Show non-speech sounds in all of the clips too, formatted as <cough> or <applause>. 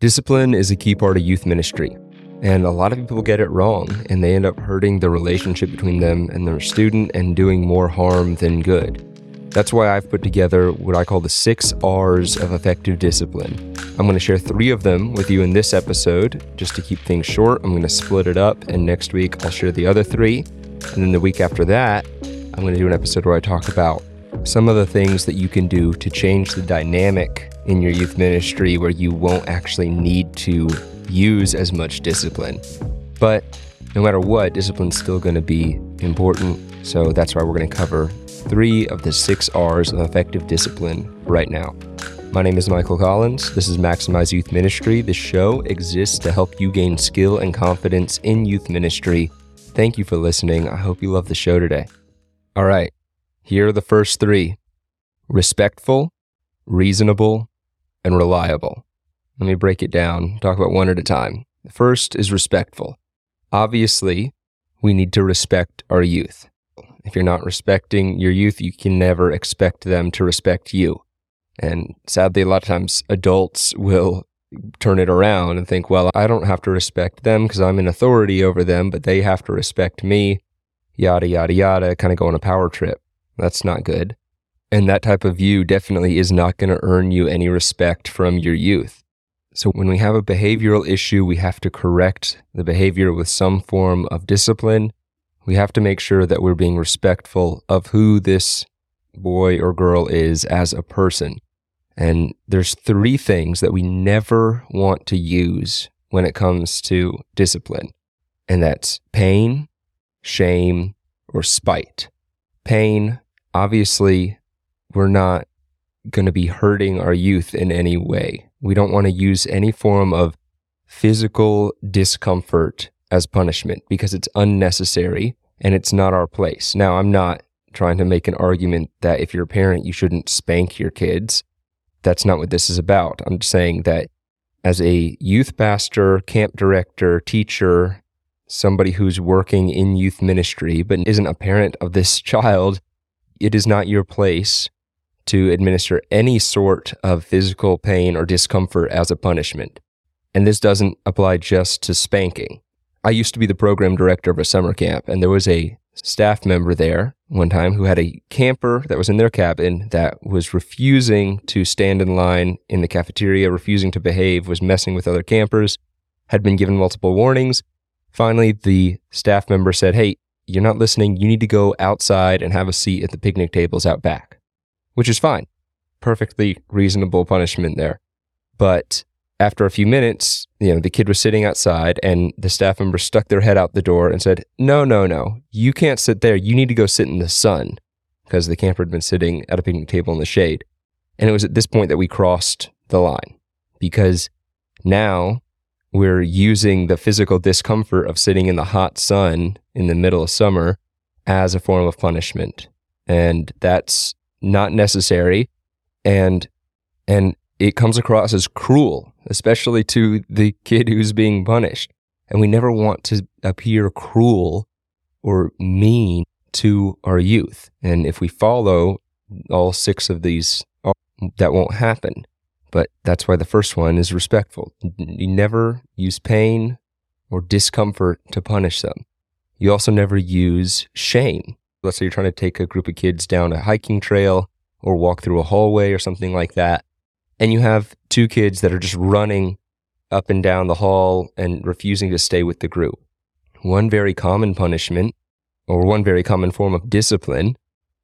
Discipline is a key part of youth ministry, and a lot of people get it wrong, and they end up hurting the relationship between them and their student and doing more harm than good. That's why I've put together what I call the six R's of effective discipline. I'm going to share three of them with you in this episode just to keep things short. I'm going to split it up, and next week I'll share the other three. And then the week after that, I'm going to do an episode where I talk about some of the things that you can do to change the dynamic in your youth ministry where you won't actually need to use as much discipline. But no matter what, discipline's still going to be important. So that's why we're going to cover three of the six R's of effective discipline right now. My name is Michael Collins. This is Maximize Youth Ministry. The show exists to help you gain skill and confidence in youth ministry. Thank you for listening. I hope you love the show today. All right, here are the first three respectful, reasonable, and reliable. Let me break it down, talk about one at a time. The first is respectful. Obviously, we need to respect our youth. If you're not respecting your youth, you can never expect them to respect you. And sadly, a lot of times adults will turn it around and think, well, I don't have to respect them because I'm in authority over them, but they have to respect me, yada, yada, yada, kind of go on a power trip. That's not good. And that type of view definitely is not going to earn you any respect from your youth. So when we have a behavioral issue, we have to correct the behavior with some form of discipline. We have to make sure that we're being respectful of who this boy or girl is as a person. And there's three things that we never want to use when it comes to discipline. And that's pain, shame, or spite. Pain, obviously, we're not going to be hurting our youth in any way. We don't want to use any form of physical discomfort as punishment because it's unnecessary and it's not our place. Now, I'm not trying to make an argument that if you're a parent, you shouldn't spank your kids. That's not what this is about. I'm saying that as a youth pastor, camp director, teacher, somebody who's working in youth ministry but isn't a parent of this <laughs> child, it is not your place to administer any sort of physical pain or discomfort as a punishment. And this doesn't apply just to spanking. I used to be the program director of a summer camp, and there was a staff member there one time who had a camper that was in their cabin that was refusing to stand in line in the cafeteria, refusing to behave, was messing with other campers, had been given multiple warnings. Finally, the staff member said, Hey, you're not listening. You need to go outside and have a seat at the picnic tables out back, which is fine. Perfectly reasonable punishment there. But after a few minutes, you know, the kid was sitting outside and the staff member stuck their head out the door and said, No, no, no, you can't sit there. You need to go sit in the sun because the camper had been sitting at a picnic table in the shade. And it was at this point that we crossed the line because now we're using the physical discomfort of sitting in the hot sun in the middle of summer as a form of punishment. And that's not necessary. And, and it comes across as cruel, especially to the kid who's being punished. And we never want to appear cruel or mean to our youth. And if we follow all six of these, that won't happen. But that's why the first one is respectful. You never use pain or discomfort to punish them. You also never use shame. Let's say you're trying to take a group of kids down a hiking trail or walk through a hallway or something like that. And you have two kids that are just running up and down the hall and refusing to stay with the group. One very common punishment or one very common form of discipline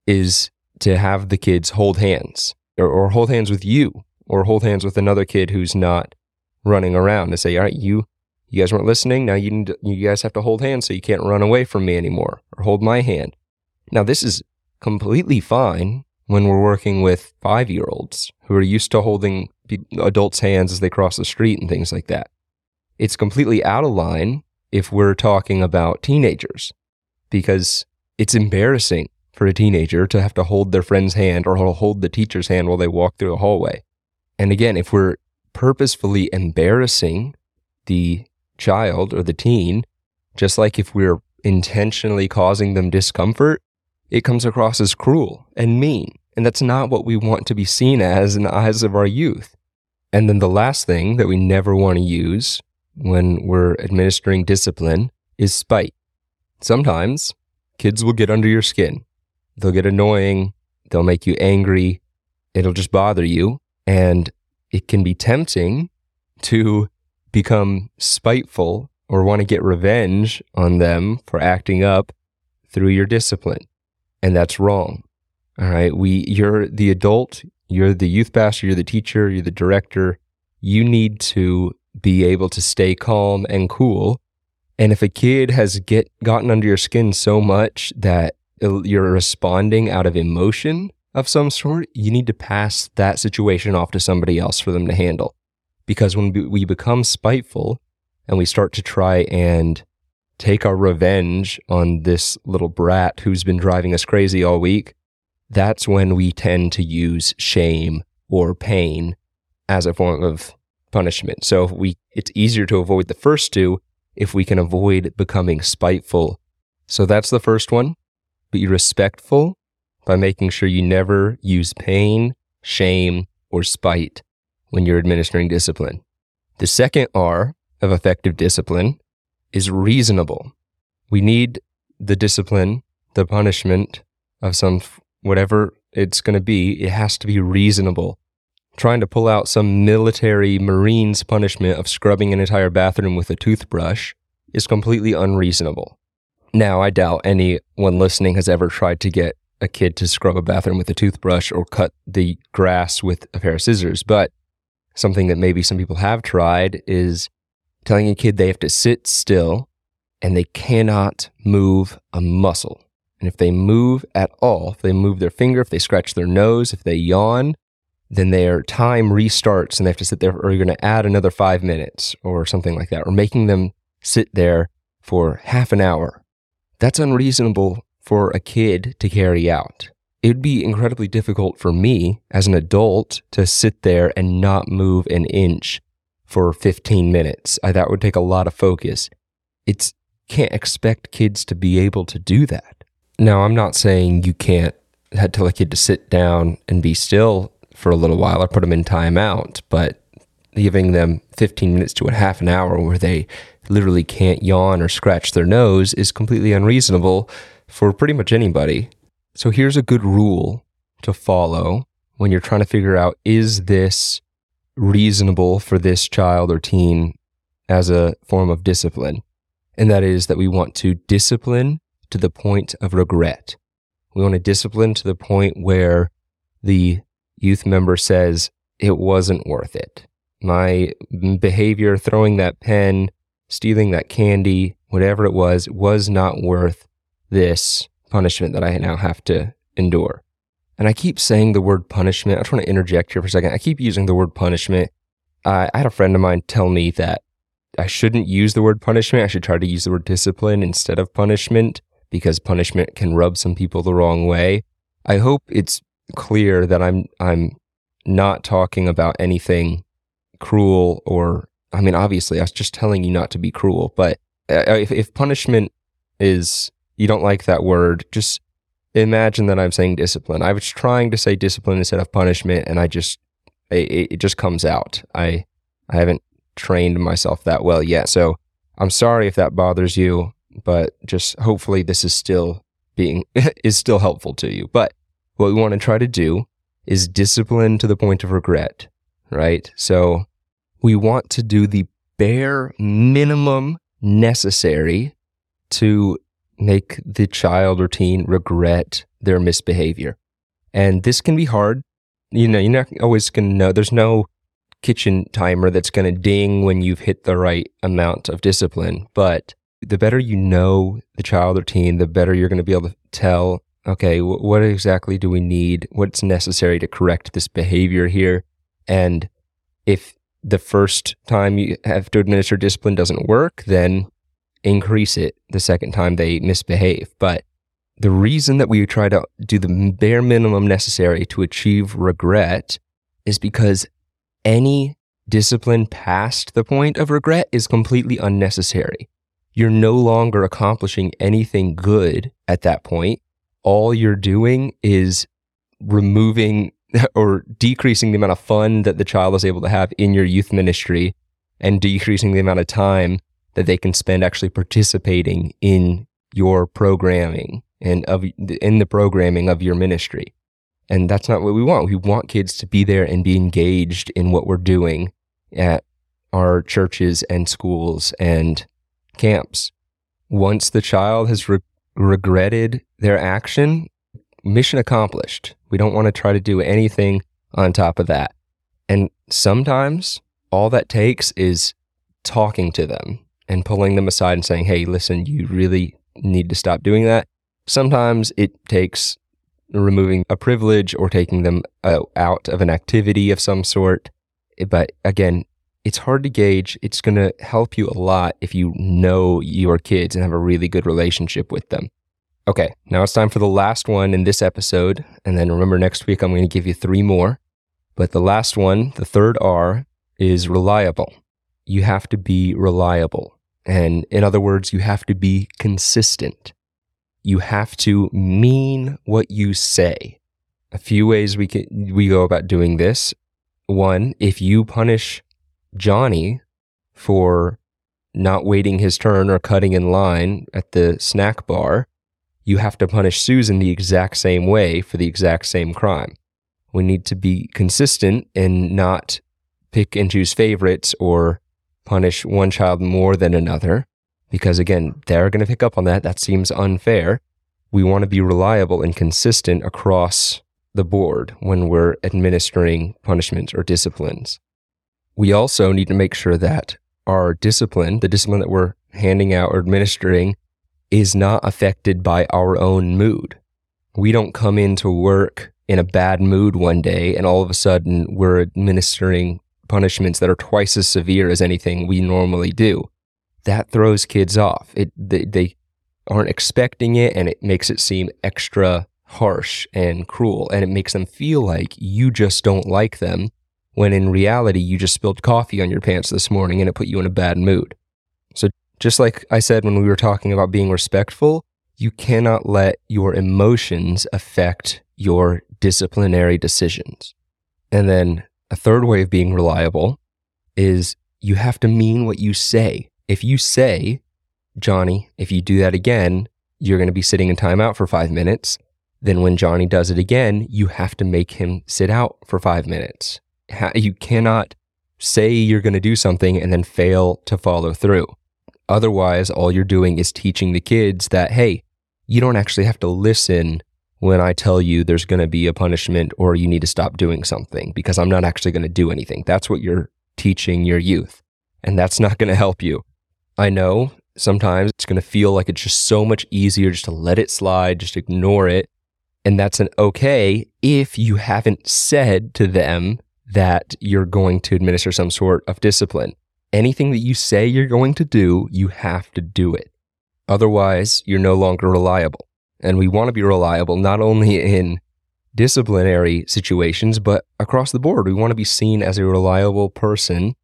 is to have the kids hold hands or, or hold hands with you or hold hands with another kid who's not running around and say, all right, you, you guys weren't listening. Now you need to, you guys have to hold hands so you can't run away from me anymore or hold my hand. Now this is completely fine when we're working with five year olds who are used to holding adults' hands as they cross the street and things like that. It's completely out of line if we're talking about teenagers because it's embarrassing for a teenager to have to hold their friend's hand or hold the teacher's hand while they walk through a hallway. And again, if we're purposefully embarrassing the child or the teen, just like if we're intentionally causing them discomfort, it comes across as cruel and mean. And that's not what we want to be seen as in the eyes of our youth. And then the last thing that we never want to use when we're administering discipline is spite. Sometimes kids will get under your skin. They'll get annoying. They'll make you angry. It'll just bother you. And it can be tempting to become spiteful or want to get revenge on them for acting up through your discipline. And that's wrong. All right. We, you're the adult, you're the youth pastor, you're the teacher, you're the director. You need to be able to stay calm and cool. And if a kid has get gotten under your skin so much that you're responding out of emotion of some sort, you need to pass that situation off to somebody else for them to handle. Because when we become spiteful and we start to try and take our revenge on this little brat who's been driving us crazy all week, that's when we tend to use shame or pain as a form of punishment. So we it's easier to avoid the first two if we can avoid becoming spiteful. So that's the first one. Be respectful by making sure you never use pain, shame, or spite when you're administering discipline. The second R of effective discipline is reasonable. We need the discipline, the punishment of some whatever it's going to be, it has to be reasonable. Trying to pull out some military Marines punishment of scrubbing an entire bathroom with a toothbrush is completely unreasonable. Now, I doubt anyone listening has ever tried to get a kid to scrub a bathroom with a toothbrush or cut the grass with a pair of scissors, but something that maybe some people have tried is telling a kid they have to sit still and they cannot move a muscle. And if they move at all, if they move their finger, if they scratch their nose, if they yawn, then their time restarts and they have to sit there, or you're going to add another five minutes or something like that, or making them sit there for half an hour. That's unreasonable for a kid to carry out. It'd be incredibly difficult for me as an adult to sit there and not move an inch for 15 minutes. I, that would take a lot of focus. It's can't expect kids to be able to do that. Now, I'm not saying you can't tell a kid to sit down and be still for a little while or put them in timeout, but giving them 15 minutes to a half an hour where they literally can't yawn or scratch their nose is completely unreasonable for pretty much anybody. So here's a good rule to follow when you're trying to figure out is this reasonable for this child or teen as a form of discipline? And that is that we want to discipline to the point of regret. We want to discipline to the point where the youth member says, it wasn't worth it. My behavior, throwing that pen, stealing that candy, whatever it was, was not worth this punishment that I now have to endure. And I keep saying the word punishment. I just want to interject here for a second. I keep using the word punishment. I had a friend of mine tell me that I shouldn't use the word punishment. I should try to use the word discipline instead of punishment because punishment can rub some people the wrong way. I hope it's clear that I'm I'm not talking about anything cruel or I mean obviously I was just telling you not to be cruel, but uh, if, if punishment is you don't like that word, just imagine that I'm saying discipline. I was trying to say discipline instead of punishment, and I just it, it just comes out. I I haven't trained myself that well yet, so I'm sorry if that bothers you but just hopefully this is still being <laughs> is still helpful to you. But what we want to try to do is discipline to the point of regret, right? So we want to do the bare minimum necessary to make the child or teen regret their misbehavior. And this can be hard. You know, you're not always going to know. There's no kitchen timer that's going to ding when you've hit the right amount of discipline. But the better you know the child or teen, the better you're going to be able to tell, okay, w- what exactly do we need? What's necessary to correct this behavior here? And if the first time you have to administer discipline doesn't work, then increase it the second time they misbehave. But the reason that we try to do the bare minimum necessary to achieve regret is because any discipline past the point of regret is completely unnecessary you're no longer accomplishing anything good at that point. All you're doing is removing <laughs> or decreasing the amount of fun that the child is able to have in your youth ministry and decreasing the amount of time that they can spend actually participating in your programming and of in the programming of your ministry. And that's not what we want. We want kids to be there and be engaged in what we're doing at our churches and schools and camps. Once the child has re- regretted their action, mission accomplished. We don't want to try to do anything on top of that. And sometimes all that takes is talking to them and pulling them aside and saying, hey, listen, you really need to stop doing that. Sometimes it takes removing a privilege or taking them uh, out of an activity of some sort. But again, it's hard to gauge. It's going to help you a lot if you know your kids and have a really good relationship with them. Okay, now it's time for the last one in this episode. And then remember, next week I'm going to give you three more. But the last one, the third R, is reliable. You have to be reliable. And in other words, you have to be consistent. You have to mean what you say. A few ways we can, we go about doing this. One, if you punish Johnny for not waiting his turn or cutting in line at the snack bar, you have to punish Susan the exact same way for the exact same crime. We need to be consistent and not pick and choose favorites or punish one child more than another, because again, they're going to pick up on that. That seems unfair. We want to be reliable and consistent across the board when we're administering punishments or disciplines. We also need to make sure that our discipline, the discipline that we're handing out or administering, is not affected by our own mood. We don't come into work in a bad mood one day and all of a sudden we're administering punishments that are twice as severe as anything we normally do. That throws kids off. It they, they aren't expecting it and it makes it seem extra harsh and cruel and it makes them feel like you just don't like them when in reality you just spilled coffee on your pants this morning and it put you in a bad mood. So just like I said when we were talking about being respectful, you cannot let your emotions affect your disciplinary decisions. And then a third way of being reliable is you have to mean what you say. If you say, Johnny, if you do that again, you're going to be sitting in timeout for five minutes. Then when Johnny does it again, you have to make him sit out for five minutes. You cannot say you're going to do something and then fail to follow through. Otherwise, all you're doing is teaching the kids that, hey, you don't actually have to listen when I tell you there's going to be a punishment or you need to stop doing something because I'm not actually going to do anything. That's what you're teaching your youth. And that's not going to help you. I know sometimes it's going to feel like it's just so much easier just to let it slide, just ignore it. And that's an okay if you haven't said to them that you're going to administer some sort of discipline. Anything that you say you're going to do, you have to do it. Otherwise, you're no longer reliable. And we want to be reliable not only in disciplinary situations, but across the board. We want to be seen as a reliable person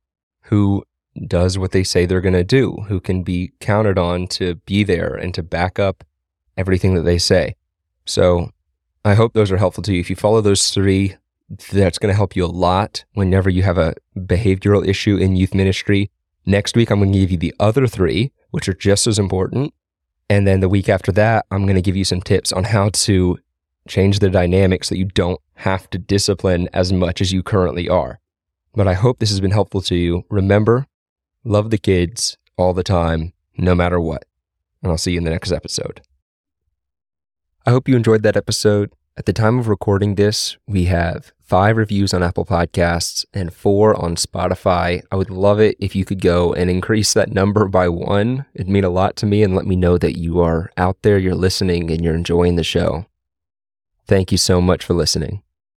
who does what they say they're going to do, who can be counted on to be there and to back up everything that they say. So I hope those are helpful to you. If you follow those three, that's going to help you a lot whenever you have a behavioral issue in youth ministry. Next week, I'm going to give you the other three, which are just as important. And then the week after that, I'm going to give you some tips on how to change the dynamics so that you don't have to discipline as much as you currently are. But I hope this has been helpful to you. Remember, love the kids all the time, no matter what. And I'll see you in the next episode. I hope you enjoyed that episode. At the time of recording this, we have five reviews on Apple Podcasts and four on Spotify. I would love it if you could go and increase that number by one. It'd mean a lot to me and let me know that you are out there, you're listening, and you're enjoying the show. Thank you so much for listening.